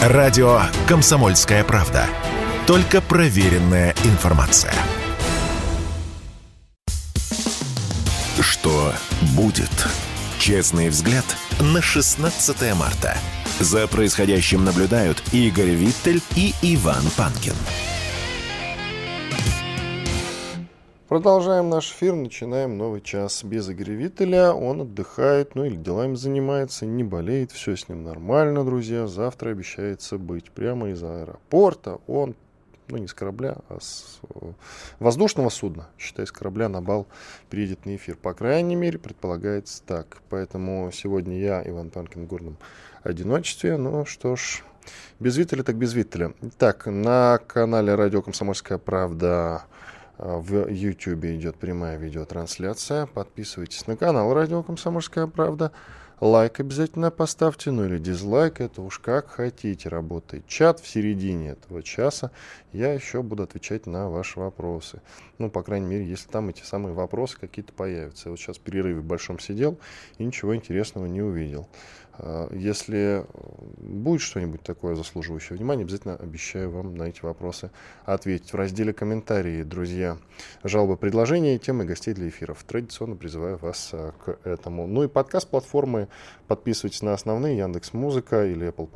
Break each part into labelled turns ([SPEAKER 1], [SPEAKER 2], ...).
[SPEAKER 1] Радио «Комсомольская правда». Только проверенная информация. Что будет? Честный взгляд на 16 марта. За происходящим наблюдают Игорь Виттель и Иван Панкин.
[SPEAKER 2] Продолжаем наш эфир, начинаем новый час без Игоря Виттеля. Он отдыхает, ну или делами занимается, не болеет, все с ним нормально, друзья. Завтра обещается быть прямо из аэропорта. Он, ну не с корабля, а с э, воздушного судна, считай, с корабля на бал приедет на эфир. По крайней мере, предполагается так. Поэтому сегодня я, Иван Панкин, в горном одиночестве. Ну что ж, без Виттеля так без Виттеля. Так, на канале Радио Комсомольская правда в YouTube идет прямая видеотрансляция. Подписывайтесь на канал Радио Комсомольская правда. Лайк обязательно поставьте, ну или дизлайк, это уж как хотите. Работает чат в середине этого часа. Я еще буду отвечать на ваши вопросы. Ну, по крайней мере, если там эти самые вопросы какие-то появятся. Я вот сейчас в перерыве большом сидел и ничего интересного не увидел. А, если будет что-нибудь такое заслуживающее внимания, обязательно обещаю вам на эти вопросы ответить. В разделе комментарии, друзья, жалобы, предложения, темы гостей для эфиров. Традиционно призываю вас а, к этому. Ну и подкаст-платформы. Подписывайтесь на основные Яндекс Музыка или Apple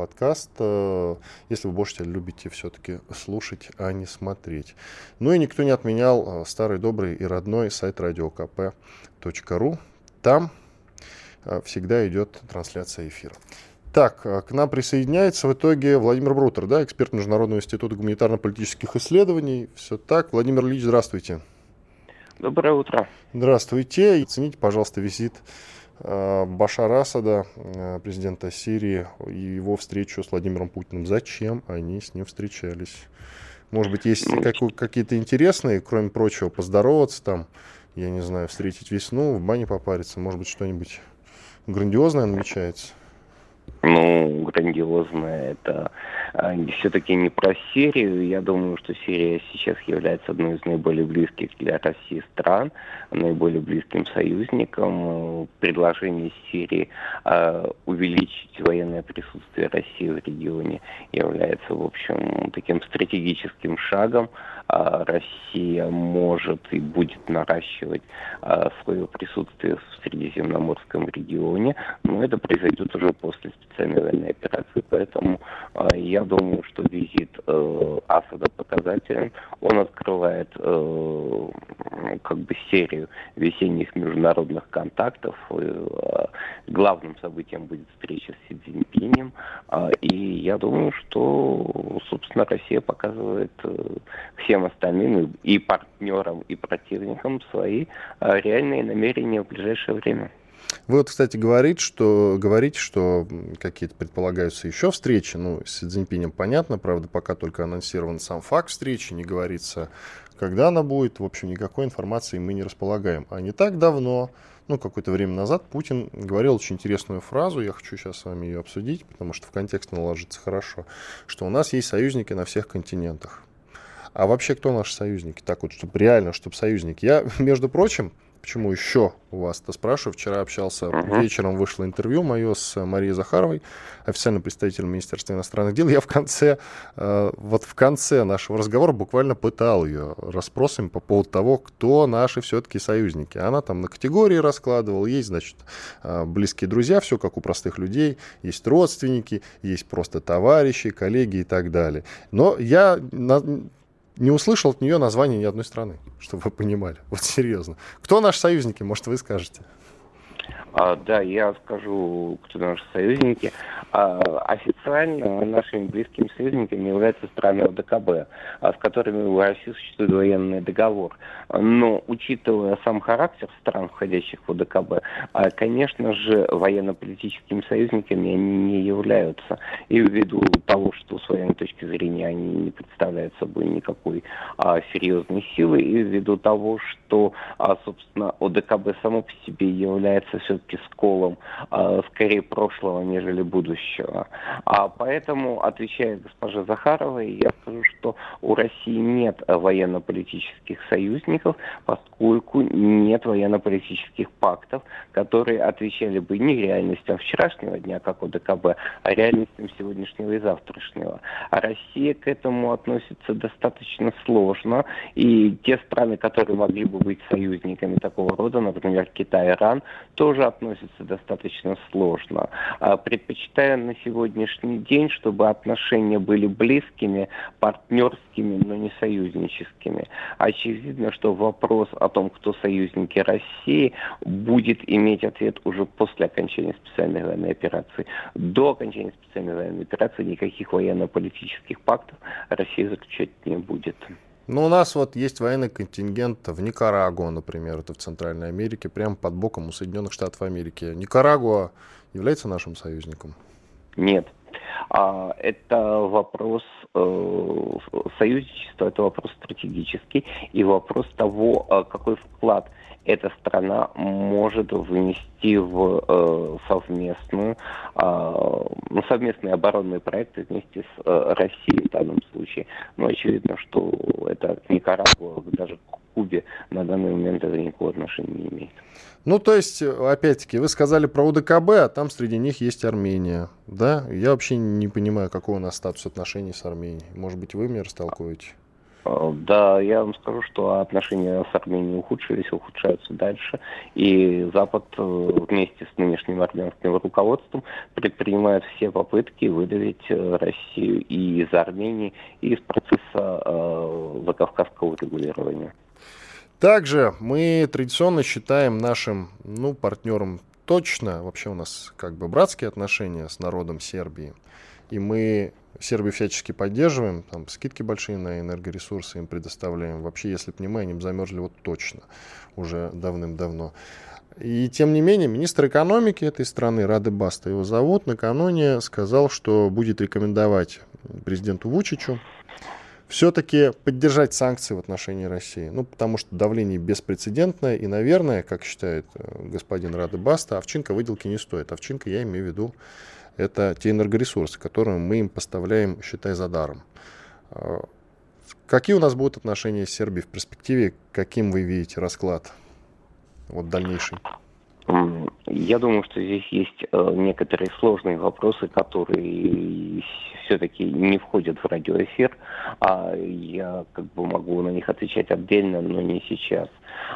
[SPEAKER 2] а, если вы больше любите все-таки слушать, а не смотреть. Ну и никто не отменял старый, добрый и родной сайт radiokp.ru. Там Э, всегда идет трансляция эфира. Так, э, к нам присоединяется в итоге Владимир Брутер, да, эксперт Международного института гуманитарно-политических исследований. Все так. Владимир Ильич, здравствуйте.
[SPEAKER 3] Доброе утро.
[SPEAKER 2] Здравствуйте. И Оцените, пожалуйста, визит э, Башара Асада, президента Сирии, и его встречу с Владимиром Путиным. Зачем они с ним встречались? Может быть, есть ну, какие-то интересные, кроме прочего, поздороваться там, я не знаю, встретить весну, в бане попариться, может быть, что-нибудь грандиозное намечается?
[SPEAKER 3] Ну, грандиозное это а, все-таки не про Сирию. Я думаю, что Сирия сейчас является одной из наиболее близких для России стран, наиболее близким союзником. Предложение Сирии э, увеличить военное присутствие России в регионе является, в общем, таким стратегическим шагом. А Россия может и будет наращивать а, свое присутствие в Средиземноморском регионе, но это произойдет уже после специальной военной операции. Поэтому а, я думаю, что визит э, Асада показателен. Он открывает э, как бы серию весенних международных контактов. Э, главным событием будет встреча с Си Цзиньпинем. И я думаю, что, собственно, Россия показывает всем остальным и партнерам, и противникам свои реальные намерения в ближайшее время.
[SPEAKER 2] Вы вот, кстати, говорите, что, говорите, что какие-то предполагаются еще встречи. Ну, с Си Цзиньпинем понятно, правда, пока только анонсирован сам факт встречи, не говорится, когда она будет. В общем, никакой информации мы не располагаем. А не так давно, ну, какое-то время назад, Путин говорил очень интересную фразу, я хочу сейчас с вами ее обсудить, потому что в контекст наложится хорошо, что у нас есть союзники на всех континентах. А вообще, кто наши союзники? Так вот, чтобы реально, чтобы союзники. Я, между прочим, Почему еще у вас-то спрашиваю? Вчера общался, uh-huh. вечером вышло интервью мое с Марией Захаровой, официальным представителем Министерства иностранных дел. Я в конце, э, вот в конце нашего разговора буквально пытал ее расспросами по поводу того, кто наши все-таки союзники. Она там на категории раскладывала. Есть, значит, э, близкие друзья, все как у простых людей. Есть родственники, есть просто товарищи, коллеги и так далее. Но я не услышал от нее название ни одной страны, чтобы вы понимали. Вот серьезно. Кто наши союзники, может, вы скажете?
[SPEAKER 3] А, да, я скажу, кто наши союзники. А, официально нашими близкими союзниками являются страны ОДКБ, а, с которыми в России существует военный договор. Но, учитывая сам характер стран, входящих в ОДКБ, конечно же, военно-политическими союзниками они не являются. И ввиду того, что с военной точки зрения они не представляют собой никакой серьезной силы, и ввиду того, что, собственно, ОДКБ само по себе является все все-таки сколом э, скорее прошлого, нежели будущего. А поэтому, отвечая госпоже Захаровой, я скажу, что у России нет военно-политических союзников, поскольку нет военно-политических пактов, которые отвечали бы не реальностям вчерашнего дня, как у ДКБ, а реальностям сегодняшнего и завтрашнего. А Россия к этому относится достаточно сложно, и те страны, которые могли бы быть союзниками такого рода, например, Китай, Иран, тоже относятся достаточно сложно. А предпочитаю на сегодняшний день, чтобы отношения были близкими, партнерскими, но не союзническими. Очевидно, что вопрос о том, кто союзники России, будет иметь ответ уже после окончания специальной военной операции. До окончания специальной военной операции никаких военно-политических пактов Россия заключать не будет.
[SPEAKER 2] Ну, у нас вот есть военный контингент в Никарагуа, например, это в Центральной Америке, прямо под боком у Соединенных Штатов Америки. Никарагуа является нашим союзником?
[SPEAKER 3] Нет. А, это вопрос э, союзничества, это вопрос стратегический и вопрос того, э, какой вклад эта страна может внести в э, совместную, э, ну, совместные оборонные проекты вместе с э, Россией в данном случае. Но очевидно, что это Никарагуа, даже Кубе на данный момент это никакого отношения не имеет.
[SPEAKER 2] Ну, то есть, опять-таки, вы сказали про УДКБ, а там среди них есть Армения, да? Я вообще не понимаю, какой у нас статус отношений с Арменией. Может быть, вы мне растолкуете?
[SPEAKER 3] Э, да, я вам скажу, что отношения с Арменией ухудшились, ухудшаются дальше, и Запад э, вместе с нынешним армянским руководством предпринимает все попытки выдавить э, Россию и из Армении, и из процесса э, закавказского регулирования.
[SPEAKER 2] Также мы традиционно считаем нашим ну, партнером точно, вообще у нас как бы братские отношения с народом Сербии, и мы Сербию всячески поддерживаем, там скидки большие на энергоресурсы им предоставляем. Вообще, если бы не мы, они бы замерзли вот точно уже давным-давно. И тем не менее, министр экономики этой страны, Рады Баста, его зовут, накануне сказал, что будет рекомендовать президенту Вучичу все-таки поддержать санкции в отношении России. Ну, потому что давление беспрецедентное, и, наверное, как считает э, господин Рады Баста, овчинка выделки не стоит. Овчинка, я имею в виду это те энергоресурсы, которые мы им поставляем, считай, за даром. А, какие у нас будут отношения с Сербией в перспективе? Каким вы видите расклад вот дальнейший?
[SPEAKER 3] Я думаю, что здесь есть э, некоторые сложные вопросы, которые все-таки не входят в радиоэфир, а я как бы могу на них отвечать отдельно, но не сейчас.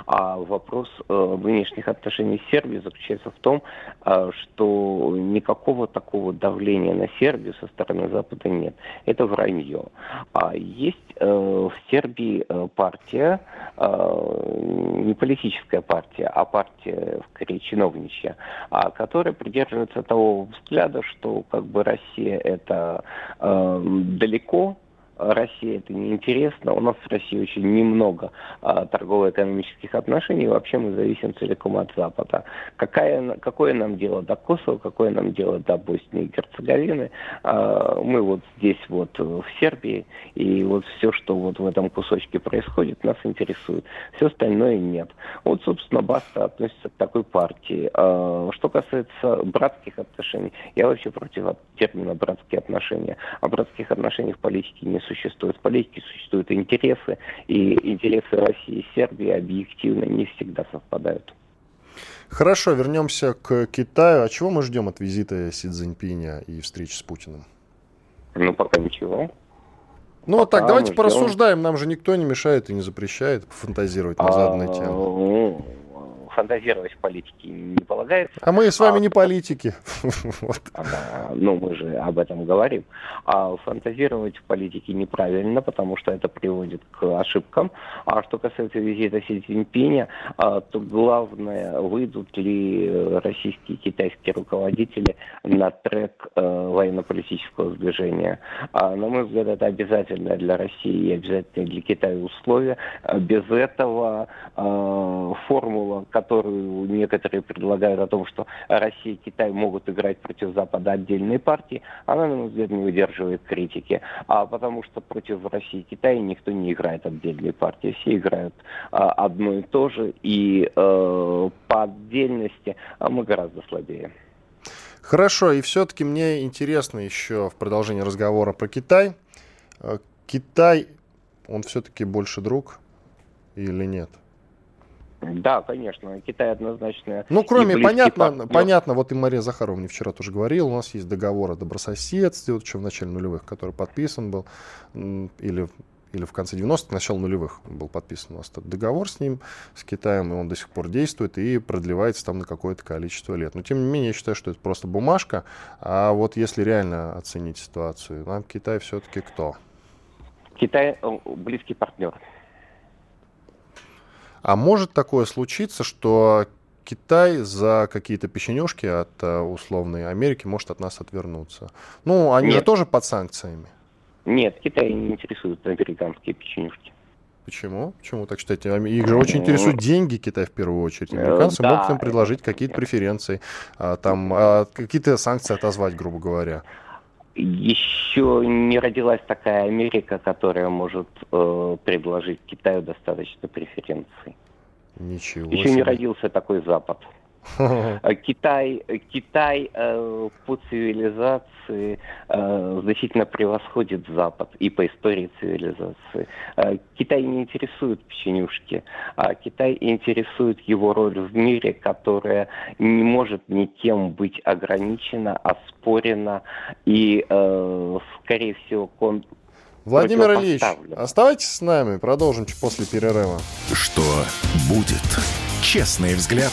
[SPEAKER 3] А вопрос э, нынешних отношений с Сербией заключается в том, э, что никакого такого давления на Сербию со стороны Запада нет. Это вранье. А есть э, в Сербии партия, не политическая партия, а партия, скорее, чиновничья, а, которая придерживается того взгляда, что как бы Россия это далеко России это неинтересно. У нас с Россией очень немного а, торгово-экономических отношений. Вообще мы зависим целиком от Запада. Какая, какое нам дело до Косово, какое нам дело до Боснии и Герцеговины? А, мы вот здесь вот в Сербии, и вот все, что вот в этом кусочке происходит, нас интересует. Все остальное нет. Вот, собственно, Баста относится к такой партии. А, что касается братских отношений, я вообще против термина братские отношения. О братских отношениях в политике не существует. В политике существуют интересы, и интересы России и Сербии объективно не всегда совпадают.
[SPEAKER 2] Хорошо, вернемся к Китаю. А чего мы ждем от визита Си Цзиньпиня и встречи с Путиным?
[SPEAKER 3] Ну, пока ничего.
[SPEAKER 2] Ну вот так, давайте порассуждаем. Нам же никто не мешает и не запрещает фантазировать на заданные темы.
[SPEAKER 3] Фантазировать в политике не полагается.
[SPEAKER 2] А мы с вами а, не политики.
[SPEAKER 3] вот. а, ну, мы же об этом говорим. А фантазировать в политике неправильно, потому что это приводит к ошибкам. А что касается визита Си Цзиньпиня, а, то главное, выйдут ли российские и китайские руководители на трек а, военно-политического сближения. А, на мой взгляд, это обязательное для России и обязательное для Китая условие. Без этого а, формула, которая которую некоторые предлагают о том, что Россия и Китай могут играть против Запада отдельные партии, она, на мой взгляд, не выдерживает критики. А потому что против России и Китая никто не играет отдельные партии. Все играют а, одно и то же, и э, по отдельности а мы гораздо слабее.
[SPEAKER 2] Хорошо, и все-таки мне интересно еще в продолжении разговора про Китай. Э, Китай, он все-таки больше друг или нет?
[SPEAKER 3] Да, конечно, Китай однозначно.
[SPEAKER 2] Ну, кроме, понятно, партнер. понятно, вот и Мария Захарова мне вчера тоже говорила, у нас есть договор о добрососедстве, вот еще в начале нулевых, который подписан был, или или в конце 90-х, начало нулевых был подписан у нас этот договор с ним, с Китаем, и он до сих пор действует и продлевается там на какое-то количество лет. Но тем не менее, я считаю, что это просто бумажка. А вот если реально оценить ситуацию, нам Китай все-таки кто?
[SPEAKER 3] Китай близкий партнер.
[SPEAKER 2] А может такое случиться, что Китай за какие-то печенюшки от э, условной Америки может от нас отвернуться? Ну, они Нет. же тоже под санкциями.
[SPEAKER 3] Нет, Китай не интересует американские печенюшки.
[SPEAKER 2] Почему? Почему так считаете? Их же очень интересуют ну, деньги Китай в первую очередь. Э, Американцы да. могут им предложить какие-то преференции, а, там, а, какие-то санкции отозвать, грубо говоря.
[SPEAKER 3] Еще не родилась такая Америка, которая может э, предложить Китаю достаточно преференций.
[SPEAKER 2] Ничего.
[SPEAKER 3] Еще себе. не родился такой Запад. Э, Китай, Китай э, по цивилизации э, значительно превосходит Запад и по истории цивилизации. Э, Китай не интересует печенюшки, а Китай интересует его роль в мире, которая не может никем быть ограничена, оспорена и, э, скорее всего, кон
[SPEAKER 2] Владимир Ильич, оставайтесь с нами, продолжим после перерыва.
[SPEAKER 1] Что будет? Честный взгляд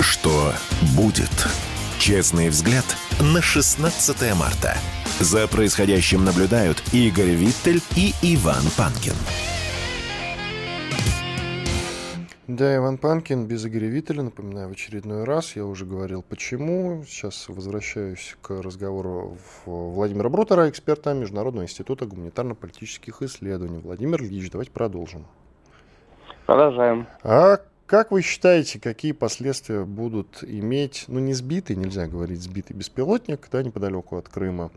[SPEAKER 1] Что будет? Честный взгляд на 16 марта. За происходящим наблюдают Игорь Виттель и Иван Панкин.
[SPEAKER 2] Да, Иван Панкин без Игоря Виттеля, напоминаю в очередной раз. Я уже говорил, почему. Сейчас возвращаюсь к разговору Владимира Брутера, эксперта Международного института гуманитарно-политических исследований. Владимир Ильич, давайте продолжим.
[SPEAKER 3] Продолжаем.
[SPEAKER 2] А как вы считаете, какие последствия будут иметь, ну не сбитый, нельзя говорить сбитый беспилотник, да, неподалеку от Крыма,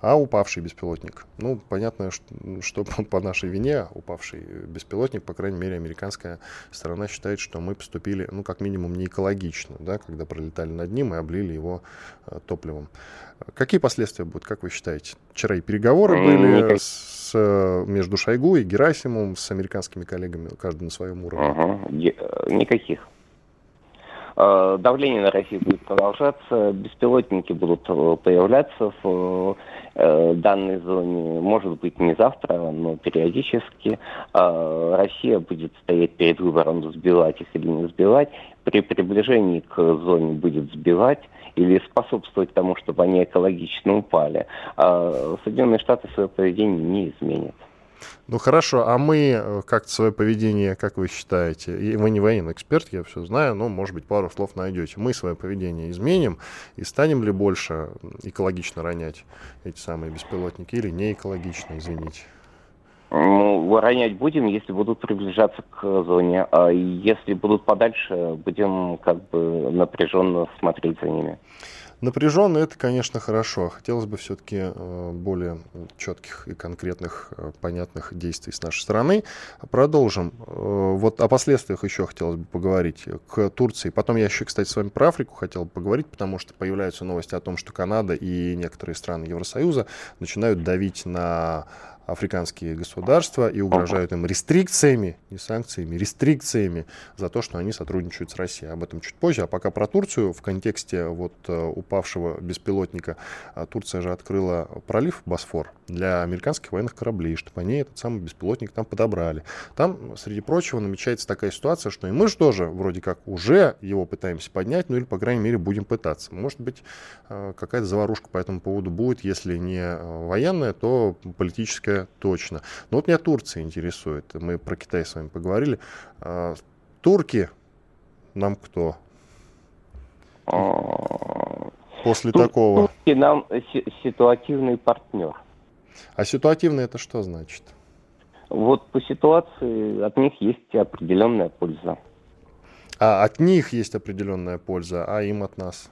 [SPEAKER 2] а упавший беспилотник? Ну, понятно, что, что по нашей вине упавший беспилотник, по крайней мере, американская сторона считает, что мы поступили, ну, как минимум, не экологично, да, когда пролетали над ним и облили его э, топливом. Какие последствия будут, как вы считаете? Вчера и переговоры были Никак... с, э, между Шойгу и Герасимовым, с американскими коллегами, каждый на своем уровне.
[SPEAKER 3] Угу. Никаких. Э, давление на Россию будет продолжаться, беспилотники будут э, появляться в данной зоне, может быть, не завтра, но периодически. Россия будет стоять перед выбором, сбивать их или не сбивать. При приближении к зоне будет сбивать или способствовать тому, чтобы они экологично упали, Соединенные Штаты свое поведение не изменят.
[SPEAKER 2] Ну хорошо, а мы э, как-то свое поведение, как вы считаете, и вы не военный эксперт, я все знаю, но, может быть, пару слов найдете. Мы свое поведение изменим и станем ли больше экологично ронять эти самые беспилотники или не экологично, извините?
[SPEAKER 3] Ну, ронять будем, если будут приближаться к зоне, а если будут подальше, будем как бы напряженно смотреть за ними.
[SPEAKER 2] Напряженно это, конечно, хорошо. Хотелось бы все-таки э, более четких и конкретных, э, понятных действий с нашей стороны. Продолжим. Э, вот о последствиях еще хотелось бы поговорить к Турции. Потом я еще, кстати, с вами про Африку хотел поговорить, потому что появляются новости о том, что Канада и некоторые страны Евросоюза начинают давить на африканские государства и угрожают им рестрикциями, не санкциями, рестрикциями за то, что они сотрудничают с Россией. Об этом чуть позже. А пока про Турцию в контексте вот э, упавшего беспилотника. А Турция же открыла пролив Босфор для американских военных кораблей, чтобы они этот самый беспилотник там подобрали. Там, среди прочего, намечается такая ситуация, что и мы же тоже вроде как уже его пытаемся поднять, ну или, по крайней мере, будем пытаться. Может быть, э, какая-то заварушка по этому поводу будет, если не э, военная, то политическая точно. Но вот меня Турция интересует. Мы про Китай с вами поговорили. А, турки нам кто? А, После такого.
[SPEAKER 3] Турки нам ситуативный партнер.
[SPEAKER 2] А ситуативно это что значит?
[SPEAKER 3] Вот по ситуации от них есть определенная польза.
[SPEAKER 2] А от них есть определенная польза, а им от нас?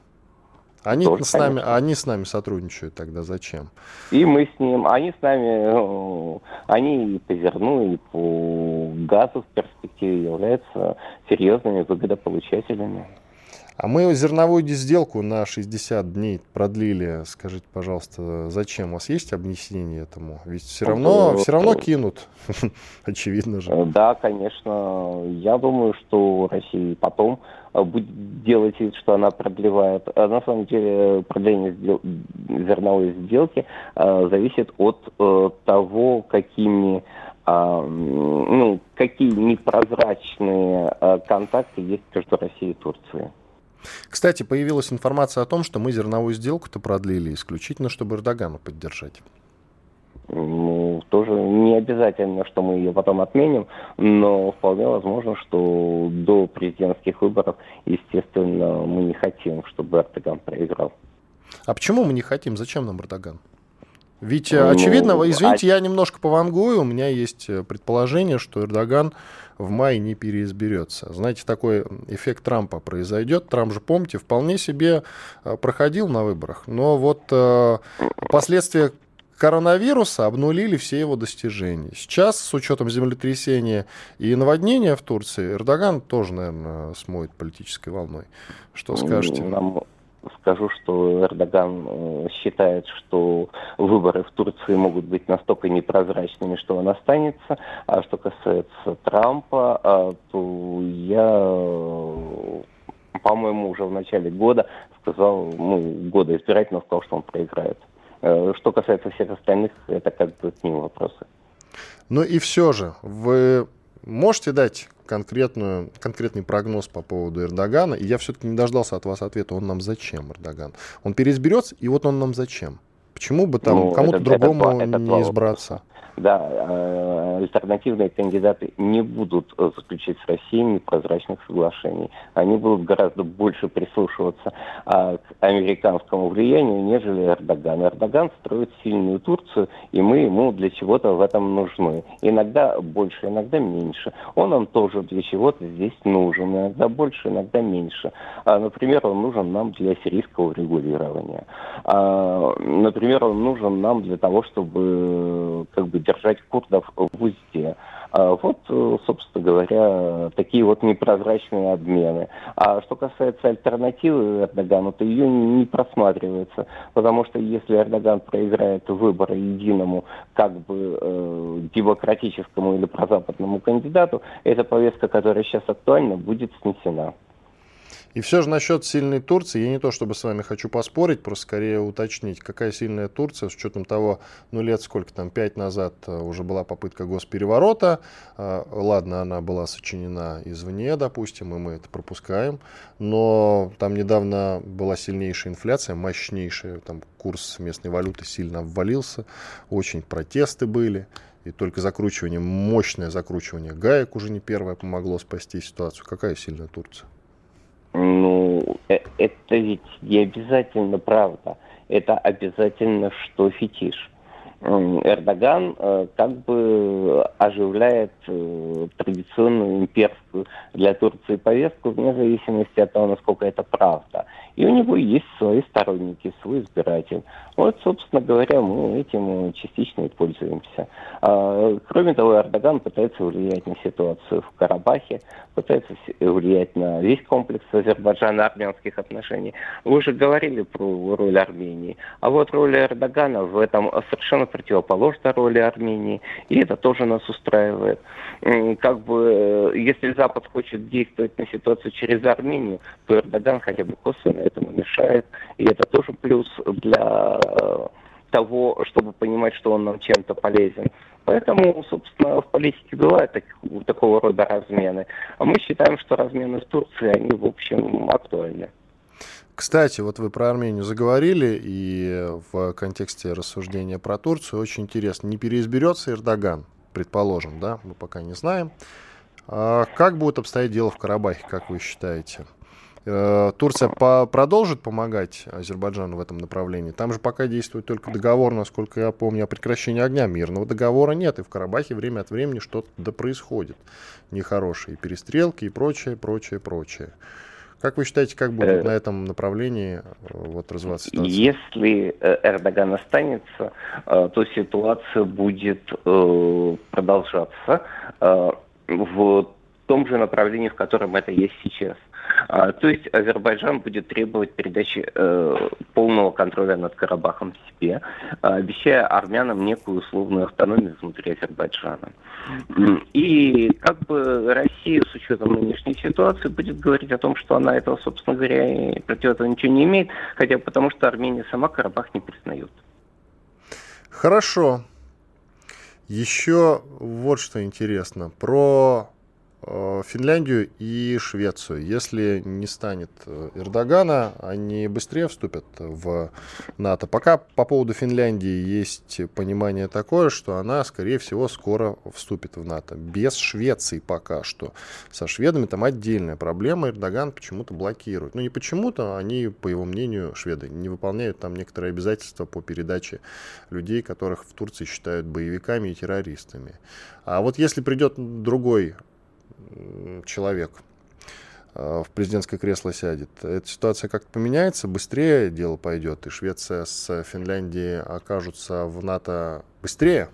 [SPEAKER 2] Они Тоже, с нами, они с нами сотрудничают тогда зачем?
[SPEAKER 3] И мы с ним, они с нами, э, они и по зерну, и по газу в перспективе являются серьезными выгодополучателями.
[SPEAKER 2] А мы зерновую сделку на 60 дней продлили. Скажите, пожалуйста, зачем? У вас есть объяснение этому? Ведь все равно, все равно кинут, очевидно же.
[SPEAKER 3] Да, конечно. Я думаю, что Россия потом будет делать вид, что она продлевает. А на самом деле продление сдел... зерновой сделки э, зависит от э, того, какими э, ну, какие непрозрачные э, контакты есть между Россией и Турцией.
[SPEAKER 2] Кстати, появилась информация о том, что мы зерновую сделку-то продлили исключительно, чтобы Эрдогана поддержать.
[SPEAKER 3] Ну, тоже не обязательно, что мы ее потом отменим, но вполне возможно, что до президентских выборов, естественно, мы не хотим, чтобы Эрдоган проиграл.
[SPEAKER 2] А почему мы не хотим? Зачем нам Эрдоган? Ведь, ну, очевидно, извините, а... я немножко повангую, у меня есть э, предположение, что Эрдоган в мае не переизберется. Знаете, такой эффект Трампа произойдет. Трамп же, помните, вполне себе э, проходил на выборах, но вот э, последствия коронавируса обнулили все его достижения. Сейчас, с учетом землетрясения и наводнения в Турции, Эрдоган тоже, наверное, смоет политической волной. Что скажете?
[SPEAKER 3] Нам, скажу, что Эрдоган э, считает, что выборы в Турции могут быть настолько непрозрачными, что он останется. А что касается Трампа, э, то я, э, по-моему, уже в начале года сказал, ну, года избирательно сказал, что он проиграет. Что касается всех остальных, это как бы к ним вопросы.
[SPEAKER 2] Ну и все же, вы можете дать конкретную, конкретный прогноз по поводу Эрдогана, и я все-таки не дождался от вас ответа, он нам зачем, Эрдоган? Он переизберется, и вот он нам зачем? Почему бы там ну, кому-то другому это, это, не избраться?
[SPEAKER 3] Да, э, альтернативные кандидаты не будут заключить с Россией непрозрачных соглашений. Они будут гораздо больше прислушиваться а, к американскому влиянию, нежели Эрдоган. Эрдоган строит сильную Турцию, и мы ему для чего-то в этом нужны. Иногда больше, иногда меньше. Он нам тоже для чего-то здесь нужен. Иногда больше, иногда меньше. А, например, он нужен нам для сирийского регулирования. А, например, он нужен нам для того, чтобы как бы держать курдов в узде. А вот, э, собственно говоря, такие вот непрозрачные обмены. А что касается альтернативы Эрдогану, то ее не просматривается, потому что если Эрдоган проиграет выборы единому как бы э, демократическому или прозападному кандидату, эта повестка, которая сейчас актуальна, будет снесена.
[SPEAKER 2] И все же насчет сильной Турции, я не то чтобы с вами хочу поспорить, просто скорее уточнить, какая сильная Турция, с учетом того, ну лет сколько там, пять назад э, уже была попытка госпереворота, э, ладно, она была сочинена извне, допустим, и мы это пропускаем, но там недавно была сильнейшая инфляция, мощнейшая, там курс местной валюты сильно обвалился, очень протесты были, и только закручивание, мощное закручивание гаек уже не первое помогло спасти ситуацию. Какая сильная Турция?
[SPEAKER 3] Ну, э, это ведь не обязательно правда. Это обязательно что фетиш. Эрдоган э, как бы оживляет э, традиционную имперскую для Турции повестку вне зависимости от того, насколько это правда. И у него есть свои сторонники, свой избиратель. Вот, собственно говоря, мы этим частично и пользуемся. А, кроме того, Эрдоган пытается влиять на ситуацию в Карабахе, пытается влиять на весь комплекс Азербайджана-армянских отношений. Вы уже говорили про роль Армении. А вот роль Эрдогана в этом совершенно противоположна роли Армении. И это тоже нас устраивает. Как бы, э, если Запад хочет действовать на ситуацию через Армению, то Эрдоган хотя бы косвенно этому мешает. И это тоже плюс для того того, чтобы понимать, что он нам чем-то полезен. Поэтому, собственно, в политике бывают так, такого рода размены. А мы считаем, что размены с Турцией, они, в общем, актуальны.
[SPEAKER 2] Кстати, вот вы про Армению заговорили, и в контексте рассуждения про Турцию очень интересно, не переизберется Эрдоган, предположим, да, мы пока не знаем. А как будет обстоять дело в Карабахе, как вы считаете? Э, Турция по продолжит помогать Азербайджану в этом направлении. Там же пока действует только договор, насколько я помню, о прекращении огня. Мирного договора нет, и в Карабахе время от времени что-то да происходит нехорошее. Перестрелки, и прочее, прочее, прочее. Как вы считаете, как будет э, на этом направлении э, вот, развиваться
[SPEAKER 3] ситуация? Если э, Эрдоган останется, то ситуация будет продолжаться в том же направлении, в котором это есть сейчас. А, то есть Азербайджан будет требовать передачи э, полного контроля над Карабахом себе, обещая армянам некую условную автономию внутри Азербайджана. И как бы Россия с учетом нынешней ситуации будет говорить о том, что она этого, собственно говоря, против этого ничего не имеет, хотя потому, что Армения сама Карабах не признает.
[SPEAKER 2] Хорошо. Еще вот что интересно. Про Финляндию и Швецию. Если не станет э, Эрдогана, они быстрее вступят в НАТО. Пока по поводу Финляндии есть понимание такое, что она, скорее всего, скоро вступит в НАТО. Без Швеции пока что. Со шведами там отдельная проблема. Эрдоган почему-то блокирует. Ну, не почему-то, они, по его мнению, шведы не выполняют там некоторые обязательства по передаче людей, которых в Турции считают боевиками и террористами. А вот если придет другой человек э, в президентское кресло сядет, эта ситуация как-то поменяется, быстрее дело пойдет, и Швеция с Финляндией окажутся в НАТО быстрее?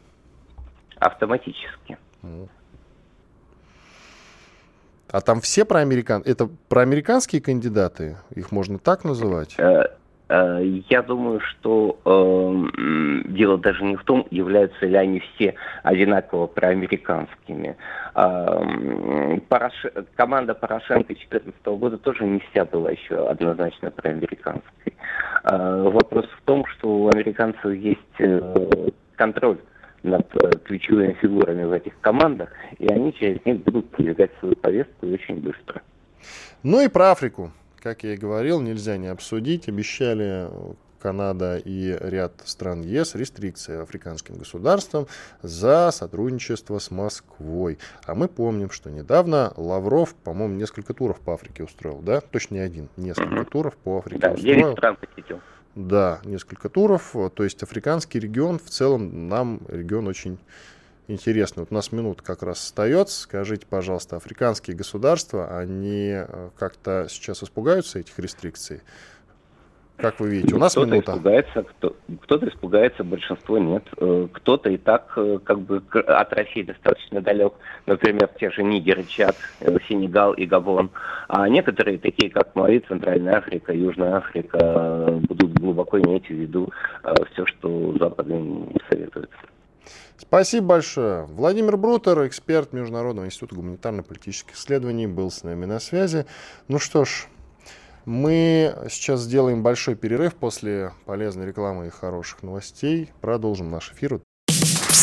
[SPEAKER 3] Автоматически.
[SPEAKER 2] А там все проамерикан... Это проамериканские кандидаты? Их можно так называть?
[SPEAKER 3] Э, я думаю, что э, дело даже не в том, являются ли они все одинаково проамериканскими. Э, Порош... Команда Порошенко 2014 года тоже не вся была еще однозначно проамериканской. Э, вопрос в том, что у американцев есть э, контроль над э, ключевыми фигурами в этих командах, и они через них будут продвигать свою повестку очень быстро.
[SPEAKER 2] Ну и про Африку. Как я и говорил, нельзя не обсудить. Обещали Канада и ряд стран ЕС рестрикции африканским государствам за сотрудничество с Москвой. А мы помним, что недавно Лавров, по-моему, несколько туров по Африке устроил, да? Точно не один, несколько туров по Африке да, устроил. стран посетил. Да, несколько туров. То есть африканский регион в целом нам регион очень интересно. Вот у нас минут как раз остается. Скажите, пожалуйста, африканские государства, они э, как-то сейчас испугаются этих рестрикций? Как вы видите, у нас кто-то минута.
[SPEAKER 3] Испугается, кто, кто-то испугается, большинство нет. Э, кто-то и так э, как бы от России достаточно далек. Например, те же Нигер, Чад, Сенегал и Габон. А некоторые, такие как Мали, Центральная Африка, Южная Африка, будут глубоко иметь в виду все, что Запад им советует.
[SPEAKER 2] Спасибо большое. Владимир Брутер, эксперт Международного института гуманитарно-политических исследований, был с нами на связи. Ну что ж, мы сейчас сделаем большой перерыв после полезной рекламы и хороших новостей. Продолжим наш эфир.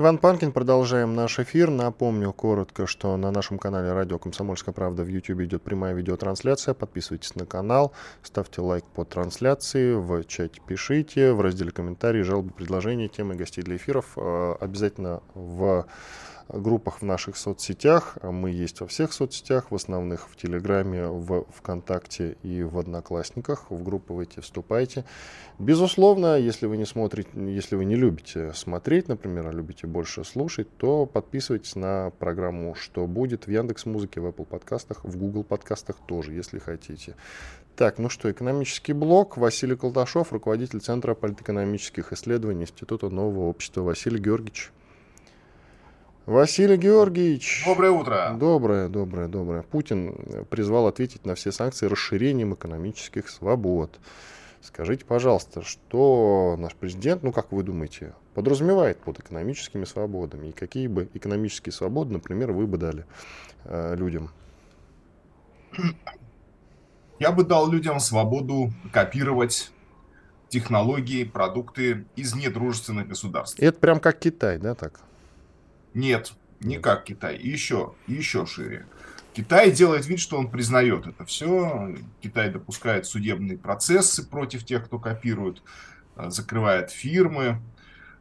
[SPEAKER 2] Иван Панкин, продолжаем наш эфир. Напомню коротко, что на нашем канале Радио Комсомольская правда в YouTube идет прямая видеотрансляция. Подписывайтесь на канал, ставьте лайк по трансляции, в чате пишите, в разделе комментарии, жалобы, предложения, темы гостей для эфиров. Э, обязательно в группах в наших соцсетях. Мы есть во всех соцсетях, в основных в Телеграме, в ВКонтакте и в Одноклассниках. В группы в эти вступайте. Безусловно, если вы не смотрите, если вы не любите смотреть, например, а любите больше слушать, то подписывайтесь на программу «Что будет» в Яндекс Музыке, в Apple подкастах, в Google подкастах тоже, если хотите. Так, ну что, экономический блок. Василий Колташов, руководитель Центра политэкономических исследований Института нового общества. Василий Георгиевич. Василий Георгиевич.
[SPEAKER 4] Доброе утро.
[SPEAKER 2] Доброе, доброе, доброе. Путин призвал ответить на все санкции расширением экономических свобод. Скажите, пожалуйста, что наш президент, ну как вы думаете, подразумевает под экономическими свободами? И какие бы экономические свободы, например, вы бы дали э, людям?
[SPEAKER 4] Я бы дал людям свободу копировать технологии, продукты из недружественных государств.
[SPEAKER 2] И это прям как Китай, да, так?
[SPEAKER 4] Нет, не как Китай. И еще, и еще шире. Китай делает вид, что он признает это все. Китай допускает судебные процессы против тех, кто копирует, э, закрывает фирмы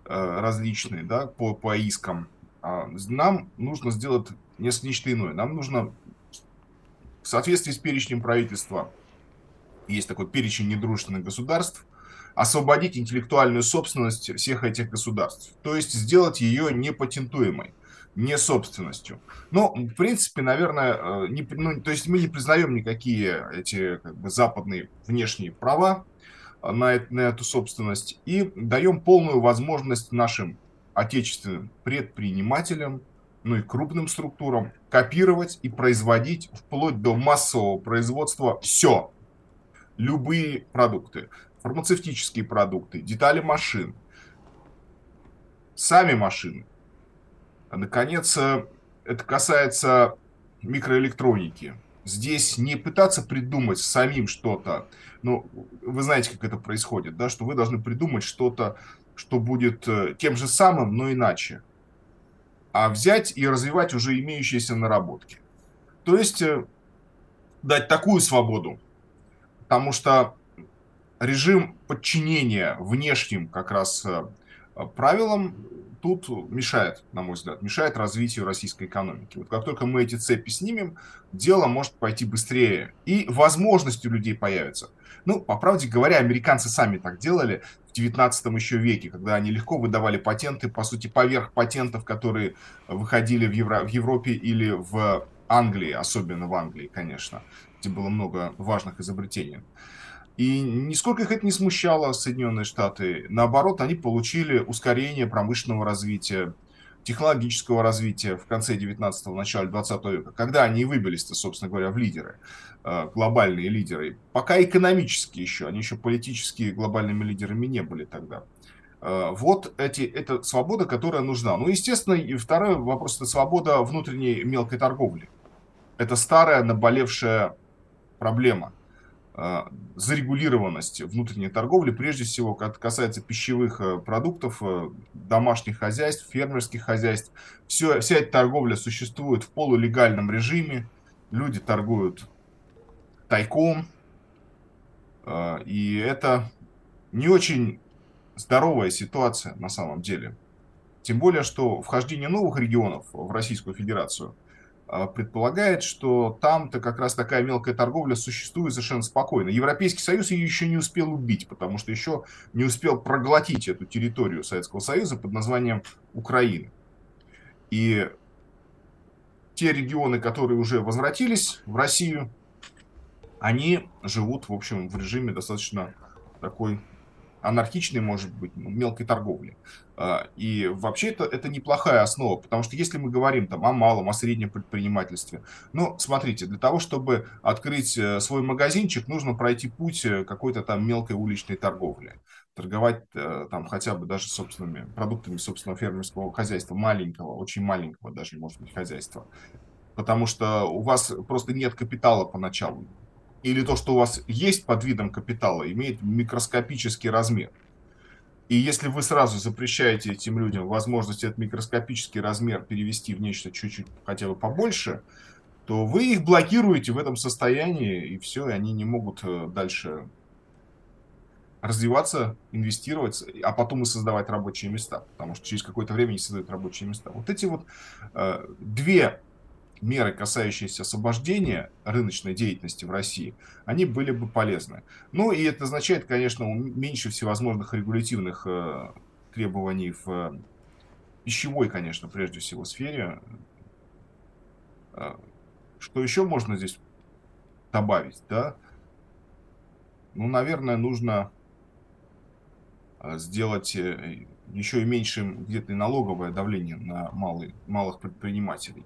[SPEAKER 4] э, различные да, по, по искам. А нам нужно сделать нечто иное. Нам нужно в соответствии с перечнем правительства, есть такой перечень недружественных государств, освободить интеллектуальную собственность всех этих государств. То есть сделать ее непатентуемой, не собственностью. Ну, в принципе, наверное, э, не, ну, то есть мы не признаем никакие эти как бы, западные внешние права на, на эту собственность и даем полную возможность нашим отечественным предпринимателям, ну и крупным структурам копировать и производить вплоть до массового производства все. Любые продукты, фармацевтические продукты, детали машин, сами машины. А, наконец, э, это касается микроэлектроники. Здесь не пытаться придумать самим что-то. Ну, вы знаете, как это происходит, да, что вы должны придумать что-то, что будет э, тем же самым, но иначе а взять и развивать уже имеющиеся наработки. То есть э, дать такую свободу, потому что режим подчинения внешним как раз э, правилам тут мешает, на мой взгляд, мешает развитию российской экономики. Вот как только мы эти цепи снимем, дело может пойти быстрее. И возможности у людей появятся. Ну, по правде говоря, американцы сами так делали в 19 еще веке, когда они легко выдавали патенты, по сути, поверх патентов, которые выходили в, Евро... в Европе или в Англии, особенно в Англии, конечно, где было много важных изобретений. И нисколько их это не смущало, Соединенные Штаты. Наоборот, они получили ускорение промышленного развития, технологического развития в конце 19-го, начале 20 века, когда они выбились-то, собственно говоря, в лидеры. Э, глобальные лидеры. Пока экономические еще, они еще политические глобальными лидерами не были тогда. Э, вот эти, это свобода, которая нужна. Ну, естественно, и второй вопрос – это свобода внутренней мелкой торговли. Это старая наболевшая проблема э, зарегулированности внутренней торговли, прежде всего, касается пищевых продуктов, домашних хозяйств, фермерских хозяйств. Все, вся эта торговля существует в полулегальном режиме. Люди торгуют тайком. А, и это не очень здоровая ситуация на самом деле. Тем более, что вхождение новых регионов в Российскую Федерацию а, предполагает, что там-то как раз такая мелкая торговля существует совершенно спокойно. Европейский Союз ее еще не успел убить, потому что еще не успел проглотить эту территорию Советского Союза под названием Украина. И те регионы, которые уже возвратились в Россию, они живут, в общем, в режиме достаточно такой анархичной, может быть, мелкой торговли. А, и вообще это, это неплохая основа, потому что если мы говорим там о малом, о среднем предпринимательстве, ну, смотрите, для того, чтобы открыть э, свой магазинчик, нужно пройти путь э, какой-то там мелкой уличной торговли. Торговать э, там хотя бы даже собственными продуктами собственного фермерского хозяйства, маленького, очень маленького даже, может быть, хозяйства. Потому что у вас просто нет капитала поначалу или то, что у вас есть под видом капитала, имеет микроскопический размер. И если вы сразу запрещаете этим людям возможность этот микроскопический размер перевести в нечто чуть-чуть хотя бы побольше, то вы их блокируете в этом состоянии, и все, и они не могут э, дальше развиваться, инвестировать, а потом и создавать рабочие места, потому что через какое-то время они создают рабочие места. Вот эти вот э, две меры, касающиеся освобождения рыночной деятельности в России, они были бы полезны. Ну и это означает, конечно, меньше всевозможных регулятивных э, требований в э, пищевой, конечно, прежде всего сфере. Э, что еще можно здесь добавить, да? ну, наверное, нужно э, сделать э, еще и меньшим где-то налоговое давление на малый, малых предпринимателей.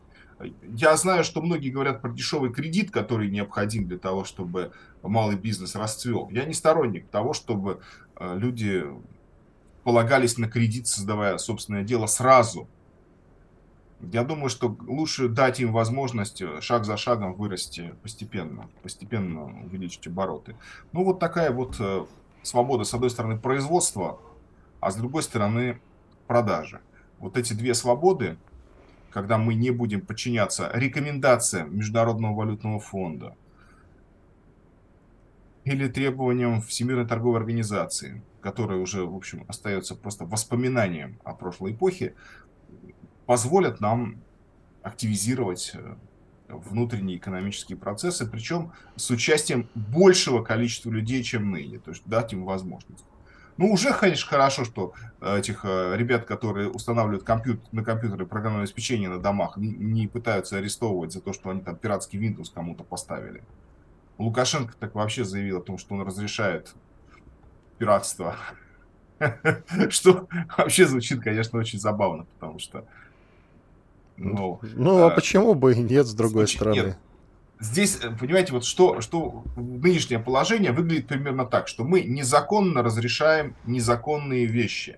[SPEAKER 4] Я знаю, что многие говорят про дешевый кредит, который необходим для того, чтобы малый бизнес расцвел. Я не сторонник того, чтобы э, люди полагались на кредит, создавая собственное дело сразу. Я думаю, что лучше дать им возможность э, шаг за шагом вырасти постепенно, постепенно увеличить обороты. Ну, вот такая вот э, свобода, с одной стороны, производства, а с другой стороны, продажи. Вот эти две свободы, когда мы не будем подчиняться рекомендациям Международного валютного фонда или требованиям Всемирной торговой организации, которая уже, в общем, остается просто воспоминанием о прошлой эпохе, позволят нам активизировать э, внутренние экономические процессы, причем с участием большего количества людей, чем ныне, то есть дать им возможность. Ну, уже, конечно, хорошо, что э, этих э, ребят, которые устанавливают компьютер, на компьютеры программное обеспечение на домах, не, не пытаются арестовывать за то, что они там пиратский Windows кому-то поставили. Лукашенко так вообще заявил о том, что он разрешает пиратство. Что вообще звучит, конечно, очень забавно, потому что...
[SPEAKER 2] Ну, ну а почему бы и нет, с другой стороны?
[SPEAKER 4] Здесь, э, понимаете, вот что, что нынешнее положение выглядит примерно так, что мы незаконно разрешаем незаконные вещи.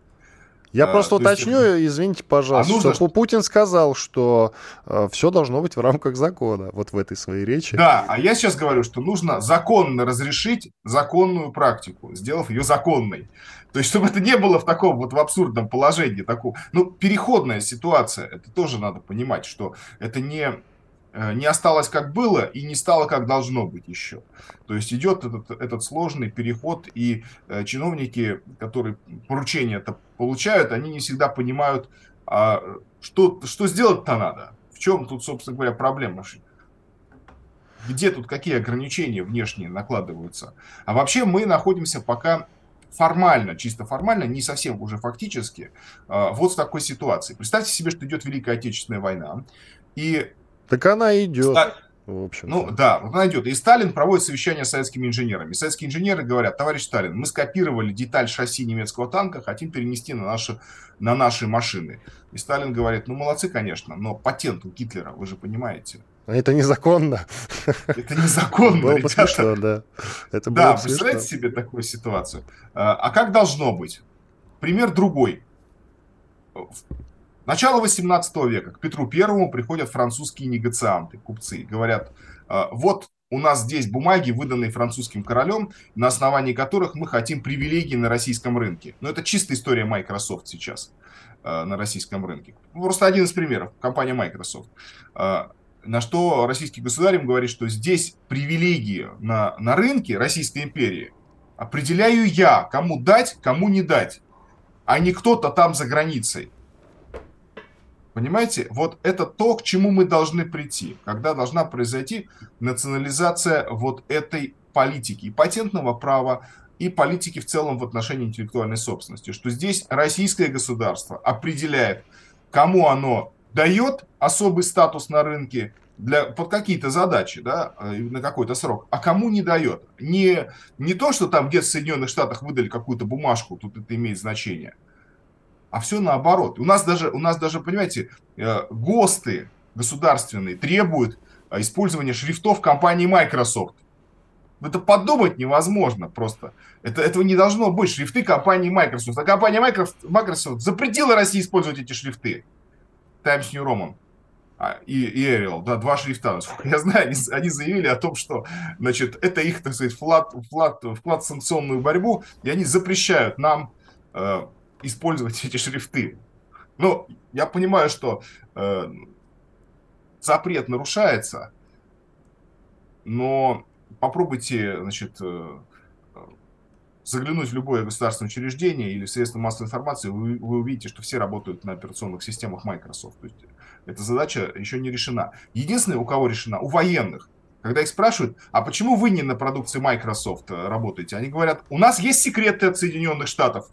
[SPEAKER 2] Я а, просто уточню, есть... извините, пожалуйста, а нужно... что Путин сказал, что э, все должно быть в рамках закона, вот в этой своей речи.
[SPEAKER 4] Да, а я сейчас говорю, что нужно законно разрешить законную практику, сделав ее законной. То есть, чтобы это не было в таком вот в абсурдном положении, такого, ну, переходная ситуация, это тоже надо понимать, что это не не осталось как было и не стало как должно быть еще. То есть идет этот, этот сложный переход, и э, чиновники, которые поручения это получают, они не всегда понимают, а, что, что сделать-то надо. В чем тут, собственно говоря, проблема? Где тут какие ограничения внешние накладываются? А вообще мы находимся пока формально, чисто формально, не совсем уже фактически, э, вот в такой ситуации. Представьте себе, что идет Великая Отечественная война, и
[SPEAKER 2] так она идет. Ста...
[SPEAKER 4] В общем ну да, вот она идет. И Сталин проводит совещание с советскими инженерами. Советские инженеры говорят, товарищ Сталин, мы скопировали деталь шасси немецкого танка, хотим перенести на наши, на наши машины. И Сталин говорит, ну молодцы, конечно, но патент у Гитлера, вы же понимаете.
[SPEAKER 2] А это незаконно.
[SPEAKER 4] Это незаконно,
[SPEAKER 2] было бы смешно, да.
[SPEAKER 4] Это да, представляете себе такую ситуацию? А, а как должно быть? Пример другой. Начало 18 века к Петру Первому приходят французские негацианты, купцы, говорят, «А, вот у нас здесь бумаги, выданные французским королем, на основании которых мы хотим привилегии на российском рынке. Но это чистая история Microsoft сейчас а, на российском рынке. Просто один из примеров, компания Microsoft. А, на что российский государь им говорит, что здесь привилегии на, на рынке Российской империи определяю я, кому дать, кому не дать, а не кто-то там за границей. Понимаете, вот это то, к чему мы должны прийти, когда должна произойти национализация вот этой политики и патентного права, и политики в целом в отношении интеллектуальной собственности, что здесь российское государство определяет, кому оно дает особый статус на рынке для, под какие-то задачи, да, э, на какой-то срок, а кому не дает. Не, не то, что там где-то в Соединенных Штатах выдали какую-то бумажку, тут это имеет значение – а все наоборот. У нас даже, у нас даже понимаете, э, ГОСТы государственные требуют э, использования шрифтов компании Microsoft. Это подумать невозможно просто. Это, этого не должно быть. Шрифты компании Microsoft. А компания Microsoft, Microsoft запретила России использовать эти шрифты. Times New Roman а, и, и Arial, да, два шрифта, я знаю, они, они заявили о том, что, значит, это их, так сказать, вклад, вклад, вклад в санкционную борьбу, и они запрещают нам э, использовать эти шрифты. Ну, я понимаю, что э, запрет нарушается, но попробуйте, значит, э, заглянуть в любое государственное учреждение или средство массовой информации, вы, вы увидите, что все работают на операционных системах Microsoft. То есть эта задача еще не решена. Единственное, у кого решена, у военных. Когда их спрашивают, а почему вы не на продукции Microsoft э, работаете, они говорят, у нас есть секреты от Соединенных Штатов.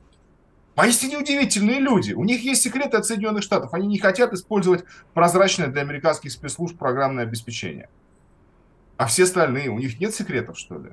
[SPEAKER 4] Поистине удивительные люди. У них есть секреты от Соединенных Штатов. Они не хотят использовать прозрачное для американских спецслужб программное обеспечение. А все остальные, у них нет секретов, что ли?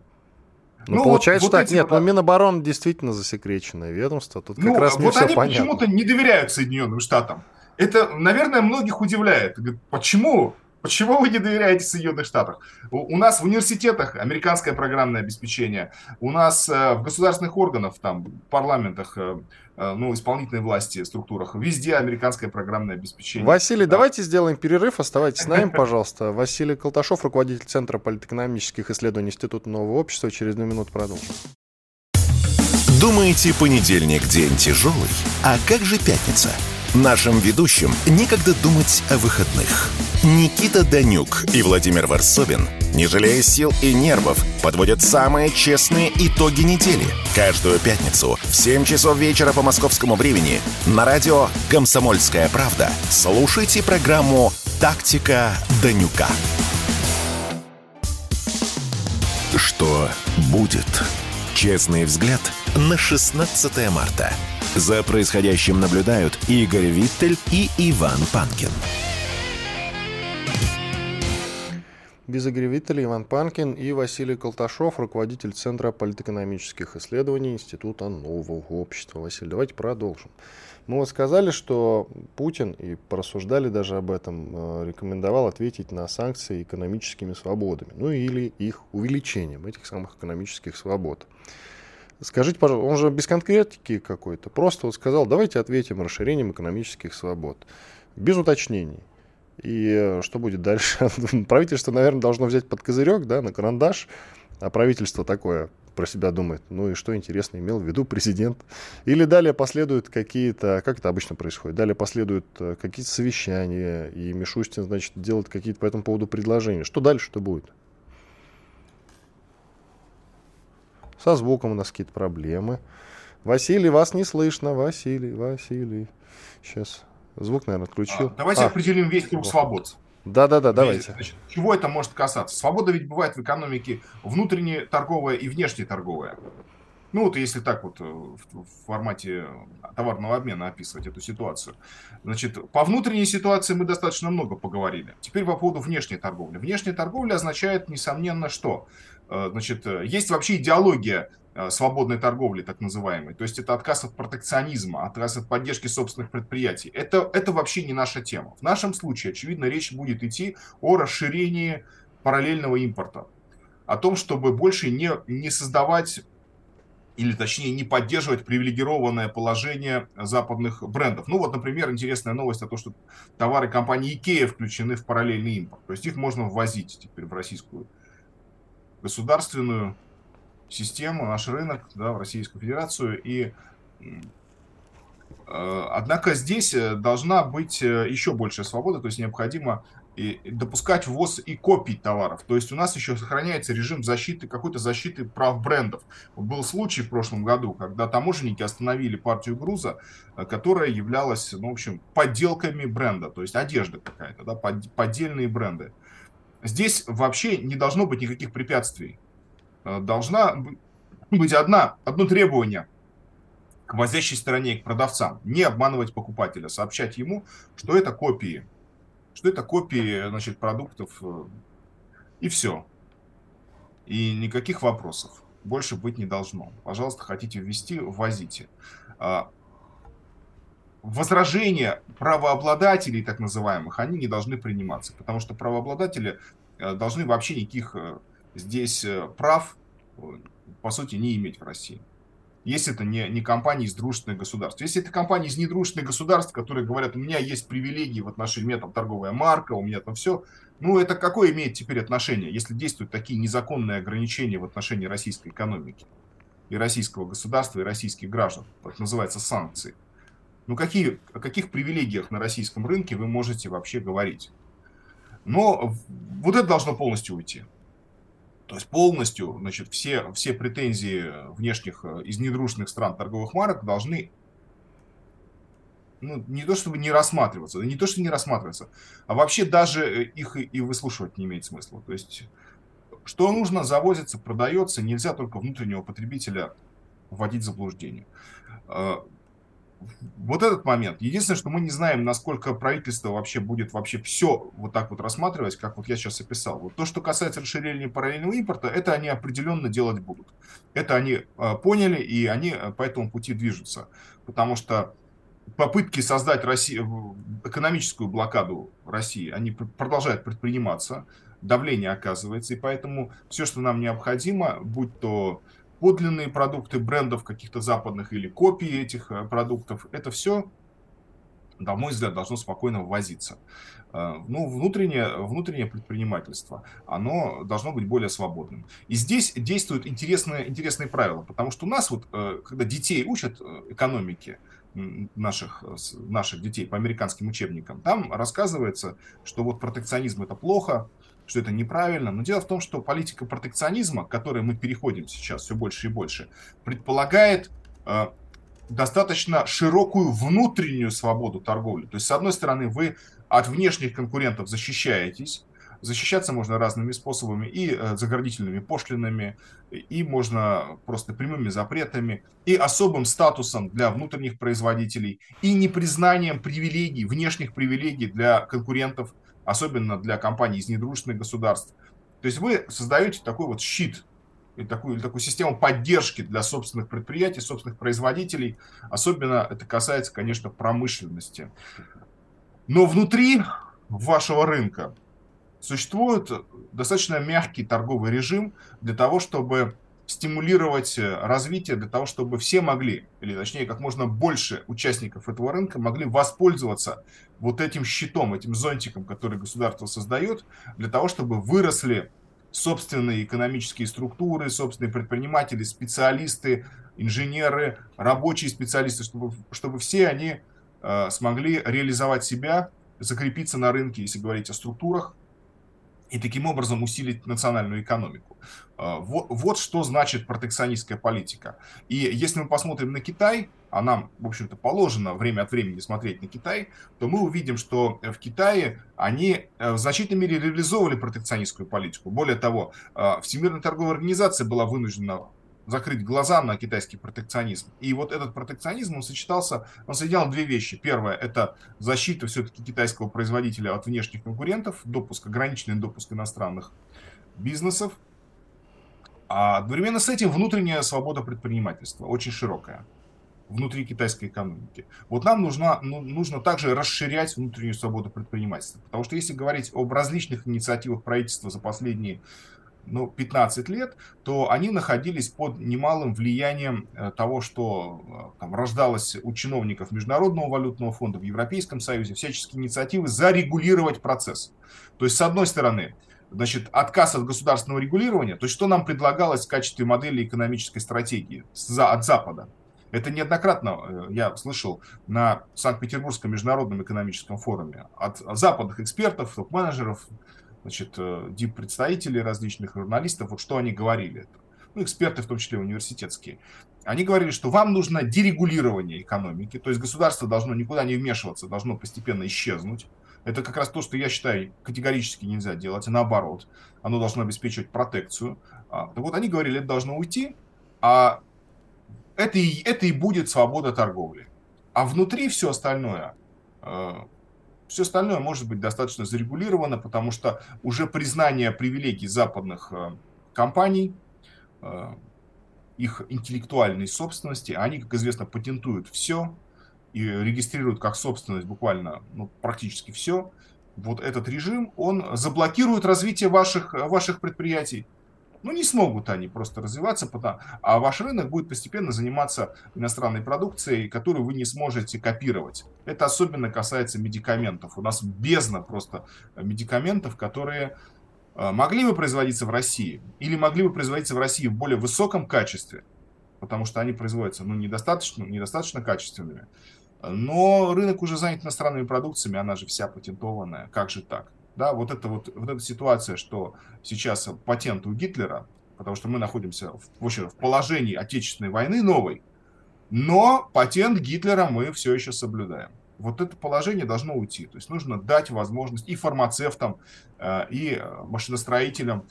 [SPEAKER 2] Ну, ну получается вот, так. Вот Нет, вот, но Минобороны действительно засекреченное ведомство. Тут ну, как раз не
[SPEAKER 4] вот
[SPEAKER 2] все
[SPEAKER 4] они
[SPEAKER 2] понятно.
[SPEAKER 4] почему-то не доверяют Соединенным Штатам. Это, наверное, многих удивляет. Почему? Почему вы не доверяете Соединенных Штатах? У, нас в университетах американское программное обеспечение, у нас э, в государственных органах, там, парламентах, э, э, ну, исполнительной власти, структурах, везде американское программное обеспечение.
[SPEAKER 2] Василий, да. давайте сделаем перерыв, оставайтесь с нами, пожалуйста. Василий Колташов, руководитель Центра политэкономических исследований Института нового общества. Через две минуты продолжим.
[SPEAKER 1] Думаете, понедельник день тяжелый? А как же пятница? Нашим ведущим некогда думать о выходных. Никита Данюк и Владимир Варсобин, не жалея сил и нервов, подводят самые честные итоги недели. Каждую пятницу в 7 часов вечера по московскому времени на радио «Комсомольская правда» слушайте программу «Тактика Данюка». Что будет? Честный взгляд на 16 марта. За происходящим наблюдают Игорь Виттель и Иван Панкин.
[SPEAKER 2] Без Игоря Виттеля, Иван Панкин и Василий Колташов, руководитель Центра политэкономических исследований Института нового общества. Василий, давайте продолжим. Мы вот сказали, что Путин, и порассуждали даже об этом, э, рекомендовал ответить на санкции экономическими свободами, ну или их увеличением, этих самых экономических свобод. Скажите, пожалуйста, он же без конкретики какой-то, просто вот сказал, давайте ответим расширением экономических свобод, без уточнений. И э, что будет дальше? Правительство, наверное, должно взять под козырек, да, на карандаш, а правительство такое про себя думает, ну и что интересно имел в виду президент. Или далее последуют какие-то, как это обычно происходит, далее последуют э, какие-то совещания, и Мишустин, значит, делает какие-то по этому поводу предложения. Что дальше-то будет? Со звуком у нас какие-то проблемы. Василий, вас не слышно. Василий, Василий. Сейчас. Звук, наверное, отключил. А,
[SPEAKER 4] давайте а, определим весь круг свобод.
[SPEAKER 2] Да-да-да, давайте.
[SPEAKER 4] Значит, чего это может касаться? Свобода ведь бывает в экономике внутренне торговая и внешне торговая. Ну вот если так вот э, в формате товарного обмена описывать эту ситуацию. Значит, по внутренней ситуации мы достаточно много поговорили. Теперь по поводу внешней торговли. Внешняя торговля означает, несомненно, что Э, значит, э, есть вообще идеология э, свободной торговли, так называемой. То есть это отказ от протекционизма, отказ от поддержки собственных предприятий. Это, это вообще не наша тема. В нашем случае, очевидно, речь будет идти о расширении параллельного импорта. О том, чтобы больше не, не создавать или точнее не поддерживать привилегированное положение западных брендов. Ну вот, например, интересная новость о том, что товары компании Ikea включены в параллельный импорт. То есть их можно ввозить теперь в российскую государственную систему, наш рынок, да, в Российскую Федерацию. И э, Однако здесь э, должна быть э, еще большая свобода, то есть необходимо и допускать ввоз и копий товаров. То есть у нас еще сохраняется режим защиты, какой-то защиты прав брендов. Был случай в прошлом году, когда таможенники остановили партию груза, которая являлась, ну, в общем, подделками бренда, то есть одежда какая-то, да, поддельные бренды. Здесь вообще не должно быть никаких препятствий. Э, должна быть одна, одно требование к возящей стороне, к продавцам. Не обманывать покупателя, сообщать ему, что это копии. Что это копии значит, продуктов. Э, и все. И никаких вопросов больше быть не должно. Пожалуйста, хотите ввести, ввозите. А, возражения правообладателей, так называемых, они не должны приниматься, потому что правообладатели э, должны вообще никаких э, здесь прав, по сути, не иметь в России. Если это не, не компании из дружественных государств. Если это компании из недружественных государств, которые говорят, у меня есть привилегии в отношении, у меня там торговая марка, у меня там все, ну это какое имеет теперь отношение, если действуют такие незаконные ограничения в отношении российской экономики и российского государства, и российских граждан, так называется санкции. Ну какие, о каких привилегиях на российском рынке вы можете вообще говорить? Но вот это должно полностью уйти. То есть полностью, значит, все, все претензии внешних э, из недружных стран торговых марок должны ну, не то чтобы не рассматриваться, не то что не рассматриваться, а вообще даже э, их и выслушивать не имеет смысла. То есть, что нужно, завозится, продается, нельзя только внутреннего потребителя вводить в заблуждение. Вот этот момент. Единственное, что мы не знаем, насколько правительство вообще будет вообще все вот так вот рассматривать, как вот я сейчас описал. Вот то, что касается расширения параллельного импорта, это они определенно делать будут. Это они э, поняли, и они э, по этому пути движутся. Потому что попытки создать России, экономическую блокаду России, они продолжают предприниматься, давление оказывается, и поэтому все, что нам необходимо, будь то подлинные продукты брендов каких-то западных или копии этих э, продуктов, это все, на мой взгляд, должно спокойно ввозиться. Э, ну, внутреннее, внутреннее предпринимательство, оно должно быть более свободным. И здесь действуют интересные, интересные правила, потому что у нас вот, э, когда детей учат экономике, наших, наших детей по американским учебникам, там рассказывается, что вот протекционизм это плохо, что это неправильно. Но дело в том, что политика протекционизма, к которой мы переходим сейчас все больше и больше, предполагает э, достаточно широкую внутреннюю свободу торговли. То есть, с одной стороны, вы от внешних конкурентов защищаетесь, Защищаться можно разными способами, и э, заградительными пошлинами, и можно просто прямыми запретами, и особым статусом для внутренних производителей, и непризнанием привилегий, внешних привилегий для конкурентов – особенно для компаний из недружественных государств. То есть вы создаете такой вот щит, и такую, или такую систему поддержки для собственных предприятий, собственных производителей. Особенно это касается, конечно, промышленности. Но внутри вашего рынка существует достаточно мягкий торговый режим для того, чтобы стимулировать э, развитие для того, чтобы все могли, или точнее, как можно больше участников этого рынка могли воспользоваться вот этим щитом, этим зонтиком, который государство создает, для того, чтобы выросли собственные экономические структуры, собственные предприниматели, специалисты, инженеры, рабочие специалисты, чтобы, чтобы все они э, смогли реализовать себя, закрепиться на рынке, если говорить о структурах, и таким образом усилить национальную экономику. А, вот, вот что значит протекционистская политика. И если мы посмотрим на Китай, а нам, в общем-то, положено время от времени смотреть на Китай, то мы увидим, что в Китае они э, в значительной мере реализовывали протекционистскую политику. Более того, а, Всемирная торговая организация была вынуждена закрыть глаза на китайский протекционизм. И вот этот протекционизм, он сочетался, он соединял две вещи. Первое, это защита все-таки китайского производителя от внешних конкурентов, допуск, ограниченный допуск иностранных бизнесов. А одновременно с этим внутренняя свобода предпринимательства, очень широкая внутри китайской экономики. Вот нам нужно, ну, нужно также расширять внутреннюю свободу предпринимательства. Потому что если говорить об различных инициативах правительства за последние ну, 15 лет, то они находились под немалым влиянием э, того, что э, там, рождалось у чиновников Международного валютного фонда в Европейском Союзе, всяческие инициативы зарегулировать процесс. То есть, с одной стороны, значит, отказ от государственного регулирования, то есть что нам предлагалось в качестве модели экономической стратегии от Запада. Это неоднократно э, я слышал на Санкт-Петербургском международном экономическом форуме от западных экспертов, топ-менеджеров, значит, э, дип-представителей различных журналистов, вот что они говорили, ну, эксперты, в том числе университетские, они говорили, что вам нужно дерегулирование экономики, то есть государство должно никуда не вмешиваться, должно постепенно исчезнуть. Это как раз то, что я считаю категорически нельзя делать, а наоборот, оно должно обеспечивать протекцию. А, так вот, они говорили, это должно уйти, а это и, это и будет свобода торговли. А внутри все остальное, э, все остальное может быть достаточно зарегулировано, потому что уже признание привилегий западных э, компаний, э, их интеллектуальной собственности, они, как известно, патентуют все и регистрируют как собственность буквально ну, практически все. Вот этот режим, он заблокирует развитие ваших, ваших предприятий. Ну, не смогут они просто развиваться, потому, а ваш рынок будет постепенно заниматься иностранной продукцией, которую вы не сможете копировать. Это особенно касается медикаментов. У нас бездна просто медикаментов, которые э, могли бы производиться в России или могли бы производиться в России в более высоком качестве, потому что они производятся ну, недостаточно, недостаточно качественными. Но рынок уже занят иностранными продукциями, она же вся патентованная. Как же так? Да, вот, это вот, вот эта ситуация, что сейчас патент у Гитлера, потому что мы находимся в, в, общем, в положении Отечественной войны новой, но патент Гитлера мы все еще соблюдаем. Вот это положение должно уйти. То есть нужно дать возможность и фармацевтам, э, и машиностроителям Э,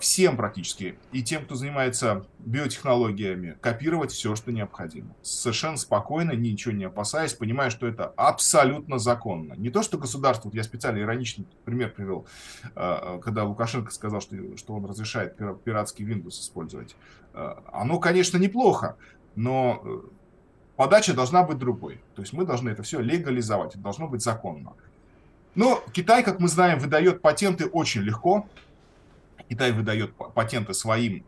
[SPEAKER 4] всем практически, и тем, кто занимается биотехнологиями, копировать все, что необходимо. Совершенно спокойно, ничего не опасаясь, понимая, что это абсолютно законно. Не то, что государство, вот я специально ироничный пример привел, э, когда Лукашенко сказал, что, что он разрешает пиратский Windows использовать. Э, оно, конечно, неплохо, но подача должна быть другой. То есть мы должны это все легализовать, это должно быть законно. Но Китай, как мы знаем, выдает патенты очень легко, Китай выдает патенты своим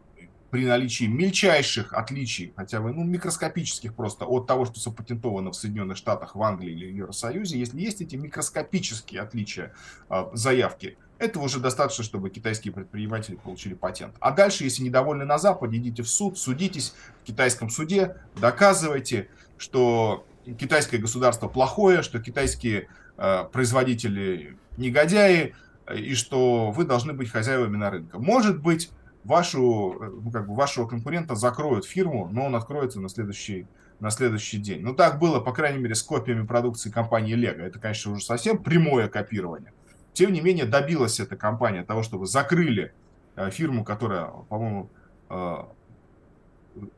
[SPEAKER 4] при наличии мельчайших отличий, хотя бы ну, микроскопических просто от того, что запатентовано в Соединенных Штатах, в Англии или в Евросоюзе, если есть эти микроскопические отличия э, заявки, этого уже достаточно, чтобы китайские предприниматели получили патент. А дальше, если недовольны на Западе, идите в суд, судитесь в китайском суде, доказывайте, что китайское государство плохое, что китайские э, производители негодяи, и что вы должны быть хозяевами на рынке. Может быть, вашу, ну, как бы вашего конкурента закроют фирму, но он откроется на следующий, на следующий день. Ну, так было, по крайней мере, с копиями продукции компании Lego. Это, конечно, уже совсем прямое копирование. Тем не менее, добилась эта компания того, чтобы закрыли э, фирму, которая, по-моему, э,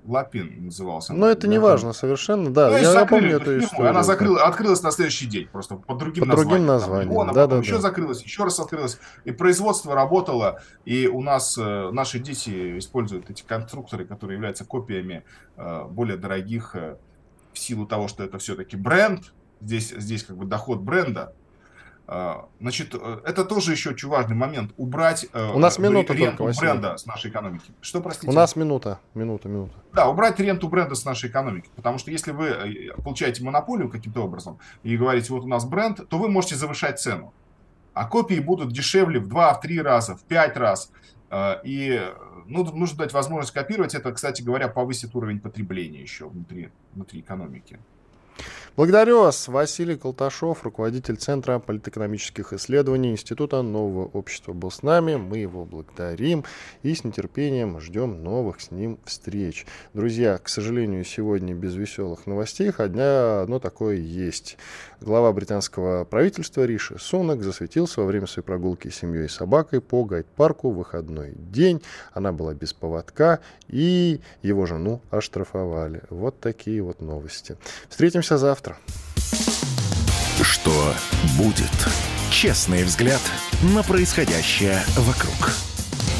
[SPEAKER 4] Лапин назывался.
[SPEAKER 2] Но это не важно совершенно, да. Ну, я, я помню эту
[SPEAKER 4] фирму, историю. Она закрыла, открылась на следующий день, просто под другим
[SPEAKER 2] под названием. Другим названием. Там,
[SPEAKER 4] да, да, еще да. закрылась, еще раз открылась. И производство работало, и у нас э, наши дети используют эти конструкторы, которые являются копиями э, более дорогих э, в силу того, что это все-таки бренд. Здесь, здесь как бы доход бренда, значит, э, это тоже еще очень важный момент. Убрать
[SPEAKER 2] э, У нас минута
[SPEAKER 4] ренту только, бренда с нашей экономики. Что, простите?
[SPEAKER 2] У нас минута, минута, минута.
[SPEAKER 4] Да, убрать ренту бренда с нашей экономики. Потому что если вы э, получаете монополию каким-то образом и говорите, вот у нас бренд, то вы можете завышать цену. А копии будут дешевле в 2, в 3 раза, в 5 раз. И ну, нужно дать возможность копировать. Это, кстати говоря, повысит уровень потребления еще внутри, внутри экономики.
[SPEAKER 2] Благодарю вас, Василий Колташов, руководитель Центра политэкономических исследований Института нового общества был с нами. Мы его благодарим и с нетерпением ждем новых с ним встреч. Друзья, к сожалению, сегодня без веселых новостей, хотя одно такое есть. Глава британского правительства Риши Сунак засветился во время своей прогулки с семьей и собакой по гайд-парку в выходной день. Она была без поводка, и его жену оштрафовали. Вот такие вот новости. Встретимся завтра завтра.
[SPEAKER 1] Что будет? Честный взгляд на происходящее вокруг.